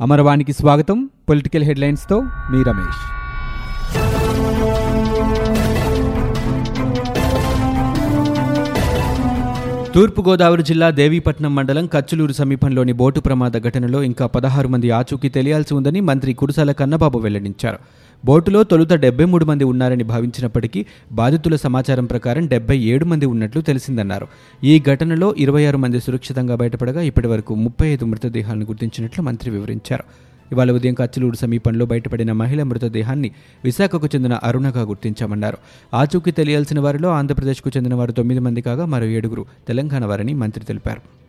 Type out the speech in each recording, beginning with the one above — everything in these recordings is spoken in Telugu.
అమరవాణికి స్వాగతం. పొలిటికల్ హెడ్లైన్స్తో మీ రమేష్. తూర్పుగోదావరి జిల్లా దేవీపట్నం మండలం కచ్చులూరు సమీపంలోని బోటు ప్రమాద ఘటనలో ఇంకా పదహారు మంది ఆచూకీ తెలియాల్సి ఉందని మంత్రి కురుసాల కన్నబాబు వెల్లడించారు. బోటులో తొలుత డెబ్బై మూడు మంది ఉన్నారని భావించినప్పటికీ బాధితుల సమాచారం ప్రకారం డెబ్బై ఏడు మంది ఉన్నట్లు తెలిసిందన్నారు. ఈ ఘటనలో ఇరవై ఆరు మంది సురక్షితంగా బయటపడగా ఇప్పటివరకు ముప్పై ఐదు మృతదేహాలను గుర్తించినట్లు మంత్రి వివరించారు. ఇవాళ ఉదయం కచ్చలూరు సమీపంలో బయటపడిన మహిళ మృతదేహాన్ని విశాఖకు చెందిన అరుణగా గుర్తించామన్నారు. ఆచూకీ తెలియాల్సిన వారిలో ఆంధ్రప్రదేశ్కు చెందిన వారు తొమ్మిది మంది కాగా మరో ఏడుగురు తెలంగాణ వారని మంత్రి తెలిపారు.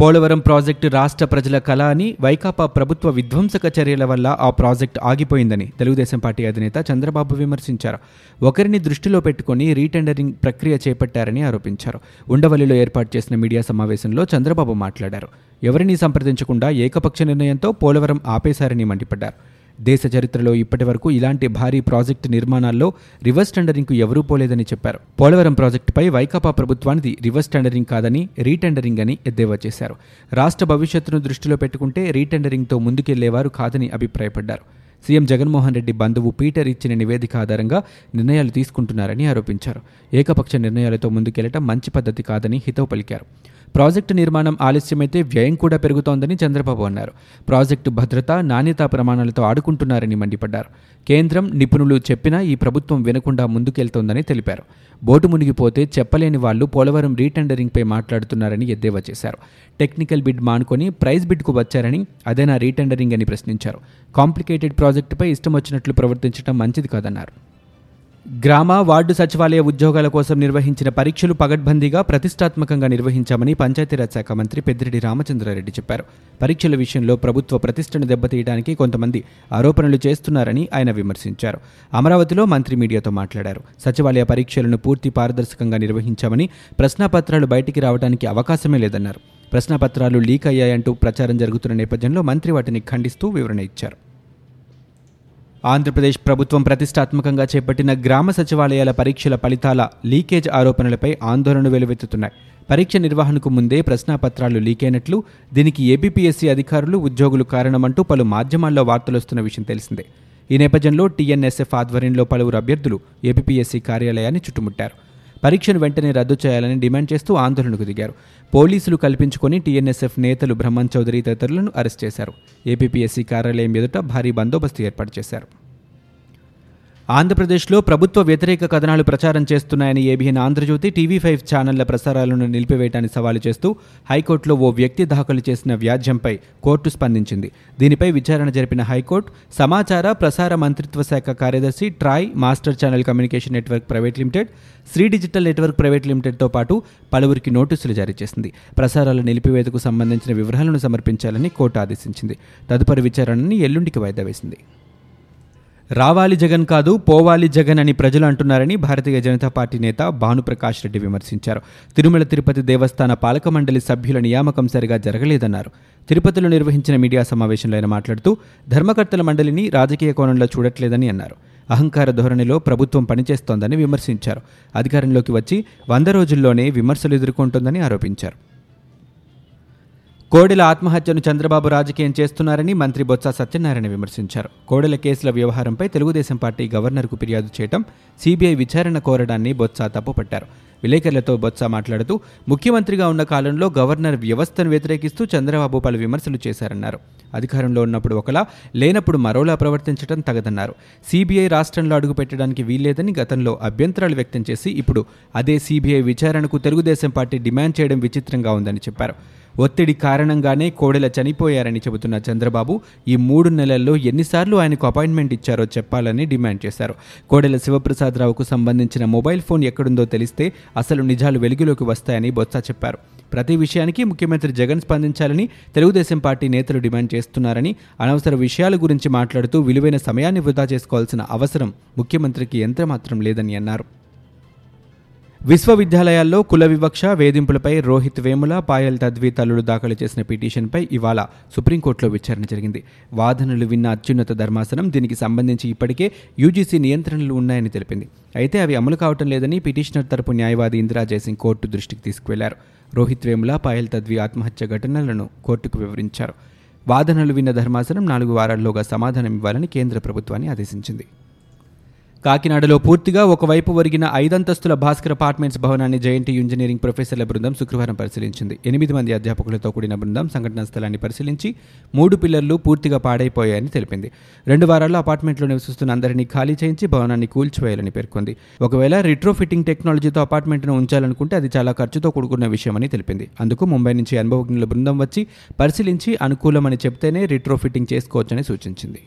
పోలవరం ప్రాజెక్టు రాష్ట్ర ప్రజల కళ అని వైకాపా ప్రభుత్వ విధ్వంసక చర్యల వల్ల ఆ ప్రాజెక్టు ఆగిపోయిందని తెలుగుదేశం పార్టీ అధినేత చంద్రబాబు విమర్శించారు. ఒకరిని దృష్టిలో పెట్టుకుని రీటెండరింగ్ ప్రక్రియ చేపట్టారని ఆరోపించారు. ఉండవల్లిలో ఏర్పాటు చేసిన మీడియా సమావేశంలో చంద్రబాబు మాట్లాడారు. ఎవరినీ సంప్రదించకుండా ఏకపక్ష నిర్ణయంతో పోలవరం ఆపేశారని మండిపడ్డారు. దేశ చరిత్రలో ఇప్పటి వరకు ఇలాంటి భారీ ప్రాజెక్టు నిర్మాణాల్లో రివర్స్ టెండరింగ్కు ఎవరూ పోలేదని చెప్పారు. పోలవరం ప్రాజెక్టుపై వైకాపా ప్రభుత్వానికి రివర్స్ టెండరింగ్ కాదని రీటెండరింగ్ అని ఎద్దేవా చేశారు. రాష్ట్ర భవిష్యత్తును దృష్టిలో పెట్టుకుంటే రీటెండరింగ్తో ముందుకెళ్ళేవారు కాదని అభిప్రాయపడ్డారు. సీఎం జగన్మోహన్ రెడ్డి బంధువు పీటర్ ఇచ్చిన నివేదిక ఆధారంగా నిర్ణయాలు తీసుకుంటున్నారని ఆరోపించారు. ఏకపక్ష నిర్ణయాలతో ముందుకెళ్ళటం మంచి పద్ధతి కాదని హితవు పలికారు. ప్రాజెక్టు నిర్మాణం ఆలస్యమైతే వ్యయం కూడా పెరుగుతోందని చంద్రబాబు అన్నారు. ప్రాజెక్టు భద్రత నాణ్యతా ప్రమాణాలతో ఆడుకుంటున్నారని మండిపడ్డారు. కేంద్రం నిపుణులు చెప్పినా ఈ ప్రభుత్వం వినకుండా ముందుకెళ్తోందని తెలిపారు. బోటు మునిగిపోతే చెప్పలేని వాళ్ళు పోలవరం రీటెండరింగ్పై మాట్లాడుతున్నారని ఎద్దేవా చేశారు. టెక్నికల్ బిడ్ మానుకొని ప్రైజ్ బిడ్కు వచ్చారని అదేనా రీటెండరింగ్ అని ప్రశ్నించారు. కాంప్లికేటెడ్ ప్రాజెక్టుపై ఇష్టం వచ్చినట్లు ప్రవర్తించడం మంచిది కాదన్నారు. గ్రామ వార్డు సచివాలయ ఉద్యోగాల కోసం నిర్వహించిన పరీక్షలు పగడ్బందీగా ప్రతిష్టాత్మకంగా నిర్వహించామని పంచాయతీరాజ్ శాఖ మంత్రి పెద్దిరెడ్డి రామచంద్రారెడ్డి చెప్పారు. పరీక్షల విషయంలో ప్రభుత్వ ప్రతిష్టను దెబ్బతీయడానికి కొంతమంది ఆరోపణలు చేస్తున్నారని ఆయన విమర్శించారు. అమరావతిలో మంత్రి మీడియాతో మాట్లాడారు. సచివాలయ పరీక్షలను పూర్తి పారదర్శకంగా నిర్వహించామని ప్రశ్నాపత్రాలు బయటికి రావడానికి అవకాశమే లేదన్నారు. ప్రశ్నాపత్రాలు లీక్ అయ్యాయంటూ ప్రచారం జరుగుతున్న నేపథ్యంలో మంత్రి వాటిని ఖండిస్తూ వివరణ ఇచ్చారు. ఆంధ్రప్రదేశ్ ప్రభుత్వం ప్రతిష్టాత్మకంగా చేపట్టిన గ్రామ సచివాలయాల పరీక్షల ఫలితాల లీకేజ్ ఆరోపణలపై ఆందోళన వెలువెత్తుతున్నాయి. పరీక్ష నిర్వహణకు ముందే ప్రశ్నాపత్రాలు లీకైనట్లు దీనికి ఏబీపీఎస్సీ అధికారులు ఉద్యోగులు కారణమంటూ పలు మాధ్యమాల్లో వార్తలొస్తున్న విషయం తెలిసిందే. ఈ నేపథ్యంలో టీఎన్ఎస్ఎఫ్ ఆధ్వర్యంలో పలువురు అభ్యర్థులు ఏపీఎస్సీ కార్యాలయాన్ని చుట్టుముట్టారు. పరీక్షను వెంటనే రద్దు చేయాలని డిమాండ్ చేస్తూ ఆందోళనకు దిగారు. పోలీసులు కల్పించుకొని టీఎన్ఎస్ఎఫ్ నేతలు బ్రహ్మన్ చౌదరి తదితరులను అరెస్ట్ చేశారు. ఏపీపీఎస్సీ కార్యాలయం ఎదుట భారీ బందోబస్తు ఏర్పాటు చేశారు. ఆంధ్రప్రదేశ్లో ప్రభుత్వ వ్యతిరేక కథనాలు ప్రచారం చేస్తున్నాయని ఏబిఎన్ ఆంధ్రజ్యోతి టీవీ ఫైవ్ ఛానళ్ళ ప్రసారాలను నిలిపివేయటాన్ని సవాలు చేస్తూ హైకోర్టులో ఓ వ్యక్తి దాఖలు చేసిన వ్యాజ్యంపై కోర్టు స్పందించింది. దీనిపై విచారణ జరిపిన హైకోర్టు సమాచార ప్రసార మంత్రిత్వ శాఖ కార్యదర్శి TRAI master channel communication network private limited Sri digital network private లిమిటెడ్తో పాటు పలువురికి నోటీసులు జారీ చేసింది. ప్రసారాల నిలిపివేతకు సంబంధించిన వివరాలను సమర్పించాలని కోర్టు ఆదేశించింది. తదుపరి విచారణని ఎల్లుండికి వాయిదా వేసింది. రావాలి జగన్ కాదు పోవాలి జగన్ అని ప్రజలు అంటున్నారని భారతీయ జనతా పార్టీ నేత భానుప్రకాష్ రెడ్డి విమర్శించారు. తిరుమల తిరుపతి దేవస్థాన పాలక మండలి సభ్యుల నియామకం సరిగా జరగలేదన్నారు. తిరుపతిలో నిర్వహించిన మీడియా సమావేశంలో ఆయన మాట్లాడుతూ ధర్మకర్తల మండలిని రాజకీయ కోణంలో చూడట్లేదని అన్నారు. అహంకార ధోరణిలో ప్రభుత్వం పనిచేస్తోందని విమర్శించారు. అధికారంలోకి వచ్చి వంద రోజుల్లోనే విమర్శలు ఎదుర్కొంటోందని ఆరోపించారు. కోడెల ఆత్మహత్యను చంద్రబాబు రాజకీయం చేస్తున్నారని మంత్రి బొత్స సత్యనారాయణ విమర్శించారు. కోడెల కేసుల వ్యవహారంపై తెలుగుదేశం పార్టీ గవర్నర్కు ఫిర్యాదు చేయడం సీబీఐ విచారణ కోరడాన్ని బొత్స తప్పుపట్టారు. విలేకరులతో బొత్స మాట్లాడుతూ ముఖ్యమంత్రిగా ఉన్న కాలంలో గవర్నర్ వ్యవస్థను వ్యతిరేకిస్తూ చంద్రబాబు పలు విమర్శలు చేశారన్నారు. అధికారంలో ఉన్నప్పుడు ఒకలా లేనప్పుడు మరోలా ప్రవర్తించడం తగదన్నారు. సీబీఐ రాష్ట్రంలో అడుగుపెట్టడానికి వీల్లేదని గతంలో అభ్యంతరాలు వ్యక్తం చేసి ఇప్పుడు అదే సీబీఐ విచారణకు తెలుగుదేశం పార్టీ డిమాండ్ చేయడం విచిత్రంగా ఉందని చెప్పారు. ఒత్తిడి కారణంగానే కోడెల చనిపోయారని చెబుతున్న చంద్రబాబు ఈ మూడు నెలల్లో ఎన్నిసార్లు ఆయనకు అపాయింట్మెంట్ ఇచ్చారో చెప్పాలని డిమాండ్ చేశారు. కోడెల శివప్రసాదరావుకు సంబంధించిన మొబైల్ ఫోన్ ఎక్కడుందో తెలిస్తే అసలు నిజాలు వెలుగులోకి వస్తాయని బొత్స చెప్పారు. ప్రతి విషయానికి ముఖ్యమంత్రి జగన్ స్పందించాలని తెలుగుదేశం పార్టీ నేతలు డిమాండ్ చేస్తున్నారని అనవసర విషయాల గురించి మాట్లాడుతూ విలువైన సమయాన్ని వృధా చేసుకోవాల్సిన అవసరం ముఖ్యమంత్రికి ఎంతమాత్రం లేదని అన్నారు. విశ్వవిద్యాలయాల్లో కుల వివక్ష వేధింపులపై రోహిత్ వేముల పాయల్ తద్వి తల్లుడు దాఖలు చేసిన పిటిషన్పై ఇవాళ సుప్రీంకోర్టులో విచారణ జరిగింది. వాదనలు విన్న అత్యున్నత ధర్మాసనం దీనికి సంబంధించి ఇప్పటికే యూజీసీ నియంత్రణలు ఉన్నాయని తెలిపింది. అయితే అవి అమలు కావటం లేదని పిటిషనర్ తరపు న్యాయవాది ఇందిరా జయసింగ్ కోర్టు దృష్టికి తీసుకువెళ్ళారు. రోహిత్ వేముల పాయల్ తద్వి ఆత్మహత్య ఘటనలను కోర్టుకు వివరించారు. వాదనలు విన్న ధర్మాసనం నాలుగు వారాల్లోగా సమాధానం ఇవ్వాలని కేంద్ర ప్రభుత్వాన్ని ఆదేశించింది. కాకినాడలో పూర్తిగా ఒకవైపు ఒరిగిన ఐదంతస్తుల భాస్కర్ అపార్ట్మెంట్స్ భవనాన్ని జయంతి ఇంజనీరింగ్ ప్రొఫెసర్ల బృందం శుక్రవారం పరిశీలించింది. ఎనిమిది మంది అధ్యాపకులతో కూడిన బృందం సంఘటనా స్థలాన్ని పరిశీలించి మూడు పిల్లర్లు పూర్తిగా పాడైపోయాయని తెలిపింది. రెండు వారాల్లో అపార్ట్మెంట్లో నివసిస్తున్న అందరినీ ఖాళీ చేయించి భవనాన్ని కూల్చివేయాలని పేర్కొంది. ఒకవేళ రిట్రో ఫిట్టింగ్ టెక్నాలజీతో అపార్ట్మెంట్ను ఉంచాలనుకుంటే అది చాలా ఖర్చుతో కూడుకున్న విషయమని తెలిపింది. అందుకు ముంబై నుంచి అనుభవజ్ఞుల బృందం వచ్చి పరిశీలించి అనుకూలమని చెప్తేనే రిట్రో ఫిట్టింగ్ చేసుకోవచ్చని సూచించింది.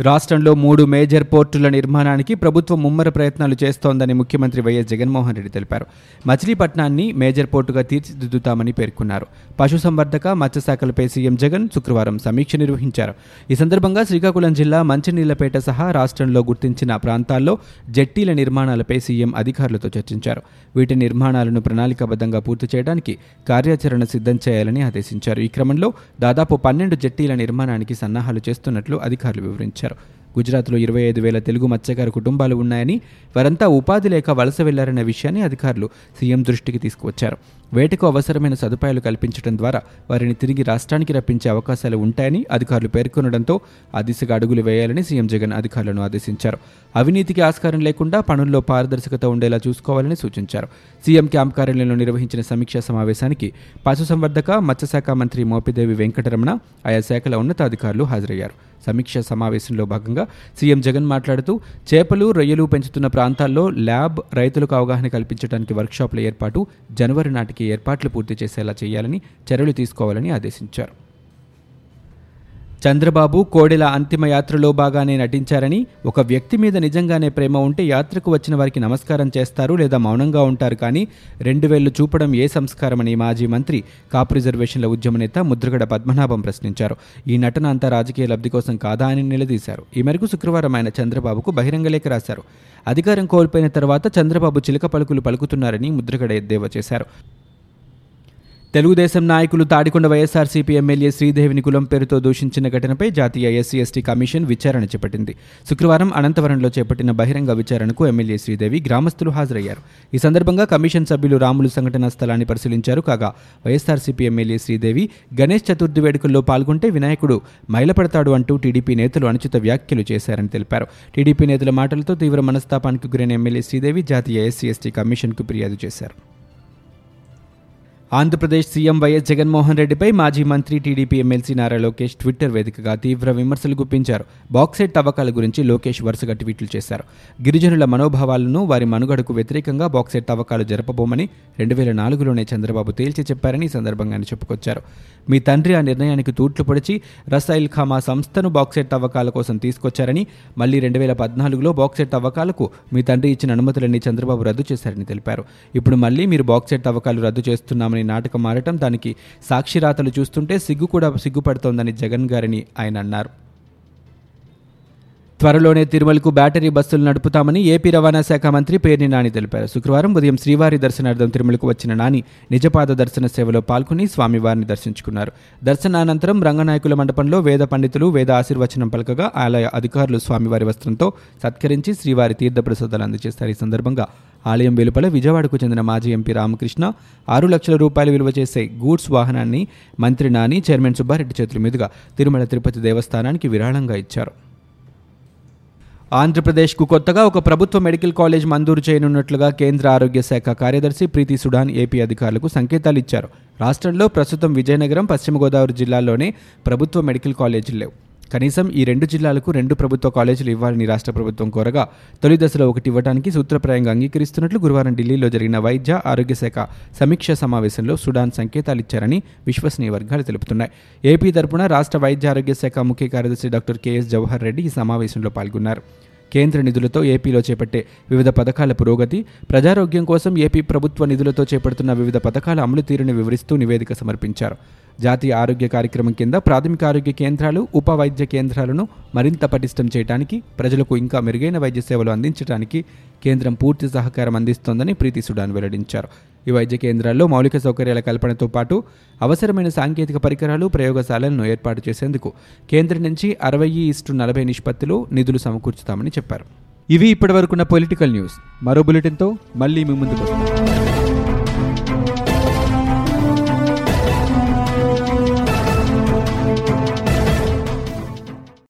రాష్ట్రంలో మూడు మేజర్ పోర్టుల నిర్మాణానికి ప్రభుత్వం ముమ్మర ప్రయత్నాలు చేస్తోందని ముఖ్యమంత్రి వైఎస్ జగన్మోహన్ రెడ్డి తెలిపారు. మచిలీపట్నాన్ని మేజర్ పోర్టుగా తీర్చిదిద్దుతామని పేర్కొన్నారు. పశుసంవర్ధక మత్స్యశాఖలపై సీఎం జగన్ శుక్రవారం సమీక్ష నిర్వహించారు. ఈ సందర్భంగా శ్రీకాకుళం జిల్లా మంచినీళ్ళపేట సహా రాష్ట్రంలో గుర్తించిన ప్రాంతాల్లో జట్టీల నిర్మాణాలపై సీఎం అధికారులతో చర్చించారు. వీటి నిర్మాణాలను ప్రణాళికాబద్ధంగా పూర్తి చేయడానికి కార్యాచరణ సిద్ధం చేయాలని ఆదేశించారు. ఈ క్రమంలో దాదాపు పన్నెండు జట్టీల నిర్మాణానికి సన్నాహాలు చేస్తున్నట్లు అధికారులు వివరించారు. గుజరాత్లో ఇరవై ఐదు వేల తెలుగు మత్స్యకార కుటుంబాలు ఉన్నాయని వారంతా ఉపాధి లేక వలస వెళ్ళారన్న విషయాన్ని అధికారులు సీఎం దృష్టికి తీసుకువచ్చారు. వేటకు అవసరమైన సదుపాయాలు కల్పించడం ద్వారా వారిని తిరిగి రాష్ట్రానికి రప్పించే అవకాశాలు ఉంటాయని అధికారులు పేర్కొనడంతో ఆ దిశగా అడుగులు వేయాలని సీఎం జగన్ అధికారులను ఆదేశించారు. అవినీతికి ఆస్కారం లేకుండా పనుల్లో పారదర్శకత ఉండేలా చూసుకోవాలని సూచించారు. సీఎం క్యాంప్ కార్యాలయంలో నిర్వహించిన సమీక్షా సమావేశానికి పశుసంవర్ధక మత్స్యశాఖ మంత్రి మోపిదేవి వెంకటరమణ ఆయా శాఖల ఉన్నతాధికారులు హాజరయ్యారు. సమీక్ష సమావేశంలో భాగంగా సీఎం జగన్ మాట్లాడుతూ చేపలు రొయ్యలు పెంచుతున్న ప్రాంతాల్లో ల్యాబ్ రైతులకు అవగాహన కల్పించడానికి వర్క్షాప్ల ఏర్పాటు జనవరి నాటికి ఏర్పాట్లు పూర్తి చేసేలా చేయాలని చర్యలు తీసుకోవాలని ఆదేశించారు. చంద్రబాబు కోడెల అంతిమ యాత్రలో బాగానే నటించారని ఒక వ్యక్తి మీద నిజంగానే ప్రేమ ఉంటే యాత్రకు వచ్చిన వారికి నమస్కారం చేస్తారు లేదా మౌనంగా ఉంటారు కానీ రెండు వేళ్ళు చూపడం ఏ సంస్కారమని మాజీ మంత్రి కాపు రిజర్వేషన్ల ఉద్యమ నేత ముద్రగడ పద్మనాభం ప్రశ్నించారు. ఈ నటన అంతా రాజకీయ లబ్ధి కోసం కాదా అని నిలదీశారు. ఈ మేరకు శుక్రవారం ఆయన చంద్రబాబుకు బహిరంగ లేఖ రాశారు. అధికారం కోల్పోయిన తర్వాత చంద్రబాబు చిలక పలుకులు పలుకుతున్నారని ముద్రగడ ఎద్దేవా చేశారు. తెలుగుదేశం నాయకులు తాడికొండ వైఎస్ఆర్సీపీ ఎమ్మెల్యే శ్రీదేవిని కులం పేరుతో దూషించిన ఘటనపై జాతీయ ఎస్సీ ఎస్టీ కమిషన్ విచారణ చేపట్టింది. శుక్రవారం అనంతవరంలో చేపట్టిన బహిరంగ విచారణకు ఎమ్మెల్యే శ్రీదేవి గ్రామస్తులు హాజరయ్యారు. ఈ సందర్భంగా కమిషన్ సభ్యులు రాములు సంఘటనా స్థలాన్ని పరిశీలించారు. కాగా వైఎస్ఆర్సీపీ ఎమ్మెల్యే శ్రీదేవి గణేష్ చతుర్థి వేడుకల్లో పాల్గొంటే వినాయకుడు మైలపడతాడు అంటూ టీడీపీ నేతలు అనుచిత వ్యాఖ్యలు చేశారని తెలిపారు. టీడీపీ నేతల మాటలతో తీవ్ర మనస్తాపానికి గురైన ఎమ్మెల్యే శ్రీదేవి జాతీయ ఎస్సీ ఎస్టీ కమిషన్కు ఫిర్యాదు చేశారు. ఆంధ్రప్రదేశ్ సీఎం వైఎస్ జగన్మోహన్ రెడ్డిపై మాజీ మంత్రి TDP MLC Nara Lokesh Twitter వేదికగా తీవ్ర విమర్శలు గుప్పించారు. బాక్సైట్ తవ్వకాల గురించి లోకేష్ వరుసగా ట్వీట్లు చేశారు. గిరిజనుల మనోభావాలను వారి మనుగడకు వ్యతిరేకంగా బాక్సైట్ తవ్వకాలు జరపబోమని రెండు వేల నాలుగులోనే చంద్రబాబు తేల్చి చెప్పారని సందర్భంగానే సందర్భంగా చెప్పుకొచ్చారు. మీ తండ్రి ఆ నిర్ణయానికి తూట్లు పొడిచి రసాయిల్ ఖామా సంస్థను బాక్సైట్ తవ్వకాల కోసం తీసుకొచ్చారని మళ్ళీ రెండు వేల పద్నాలుగులో బాక్సైట్ తవ్వకాలకు మీ తండ్రి ఇచ్చిన అనుమతులన్నీ చంద్రబాబు రద్దు చేశారని తెలిపారు. ఇప్పుడు మళ్ళీ మీరు బాక్సైట్ తవ్వకాలు రద్దు చేస్తున్నామని నాటకం ఆడటం దానికి సాక్షిరాతలు చూస్తుంటే సిగ్గు కూడా సిగ్గుపడుతోందని జగన్ గారిని ఆయన అన్నారు. త్వరలోనే తిరుమలకు బ్యాటరీ బస్సులు నడుపుతామని ఏపీ రవాణా శాఖ మంత్రి పేర్ని నాని తెలిపారు. శుక్రవారం ఉదయం శ్రీవారి దర్శనార్థం తిరుమలకు వచ్చిన నాని నిజపాద దర్శన సేవలో పాల్గొని స్వామివారిని దర్శించుకున్నారు. దర్శనానంతరం రంగనాయకుల మండపంలో వేద పండితులు వేద ఆశీర్వచనం పలకగా ఆలయ అధికారులు స్వామివారి వస్త్రంతో సత్కరించి శ్రీవారి తీర్థ ప్రసాదాలు అందజేస్తారు. ఈ సందర్భంగా ఆలయం వెలుపల విజయవాడకు చెందిన మాజీ ఎంపీ రామకృష్ణ ఆరు లక్షల రూపాయలు విలువ చేసే గూడ్స్ వాహనాన్ని మంత్రి నాని చైర్మన్ సుబ్బారెడ్డి చేతుల మీదుగా తిరుమల తిరుపతి దేవస్థానానికి విరాళంగా ఇచ్చారు. ఆంధ్రప్రదేశ్కు కొత్తగా ఒక ప్రభుత్వ మెడికల్ కాలేజ్ మంజూరు చేయనున్నట్లుగా కేంద్ర ఆరోగ్య శాఖ కార్యదర్శి ప్రీతి సుడాన్ ఏపీ అధికారులకు సంకేతాలు ఇచ్చారు. రాష్ట్రంలో ప్రస్తుతం విజయనగరం పశ్చిమ గోదావరి జిల్లాల్లోనే ప్రభుత్వ మెడికల్ కాలేజీలు లేవు. కనీసం ఈ రెండు జిల్లాలకు రెండు ప్రభుత్వ కాలేజీలు ఇవ్వాలని రాష్ట్ర ప్రభుత్వం కోరగా తొలి దశలో ఒకటి ఇవ్వడానికి సూత్రప్రాయంగా అంగీకరిస్తున్నట్లు గురువారం ఢిల్లీలో జరిగిన వైద్య ఆరోగ్య శాఖ సమీక్ష సమావేశంలో సుడాన్ సంకేతాలు ఇచ్చారని విశ్వసనీయ వర్గాలు తెలుపుతున్నాయి. ఏపీ తరపున రాష్ట్ర వైద్య ఆరోగ్య శాఖ ముఖ్య కార్యదర్శి డాక్టర్ కెఎస్ జవహర్ రెడ్డి ఈ సమావేశంలో పాల్గొన్నారు. కేంద్ర నిధులతో ఏపీలో చేపట్టే వివిధ పథకాల పురోగతి ప్రజారోగ్యం కోసం ఏపీ ప్రభుత్వ నిధులతో చేపడుతున్న వివిధ పథకాల అమలు తీరుని వివరిస్తూ నివేదిక సమర్పించారు. జాతీయ ఆరోగ్య కార్యక్రమం కింద ప్రాథమిక ఆరోగ్య కేంద్రాలు ఉప వైద్య కేంద్రాలను మరింత పటిష్టం చేయడానికి ప్రజలకు ఇంకా మెరుగైన వైద్య సేవలు అందించడానికి కేంద్రం పూర్తి సహకారం అందిస్తోందని ప్రీతి సుడాన్ వెల్లడించారు. ఈ వైద్య కేంద్రాల్లో మౌలిక సౌకర్యాల కల్పనతో పాటు అవసరమైన సాంకేతిక పరికరాలు ప్రయోగశాలలను ఏర్పాటు చేసేందుకు కేంద్రం నుంచి అరవై ఇస్టు నలభై నిష్పత్తిలో నిధులు సమకూర్చుతామని చెప్పారు. ఇవి ఇప్పటివరకున్న పొలిటికల్ న్యూస్. మరో బులెటిన్తో మళ్ళీ మీ ముందుకు వస్తాం.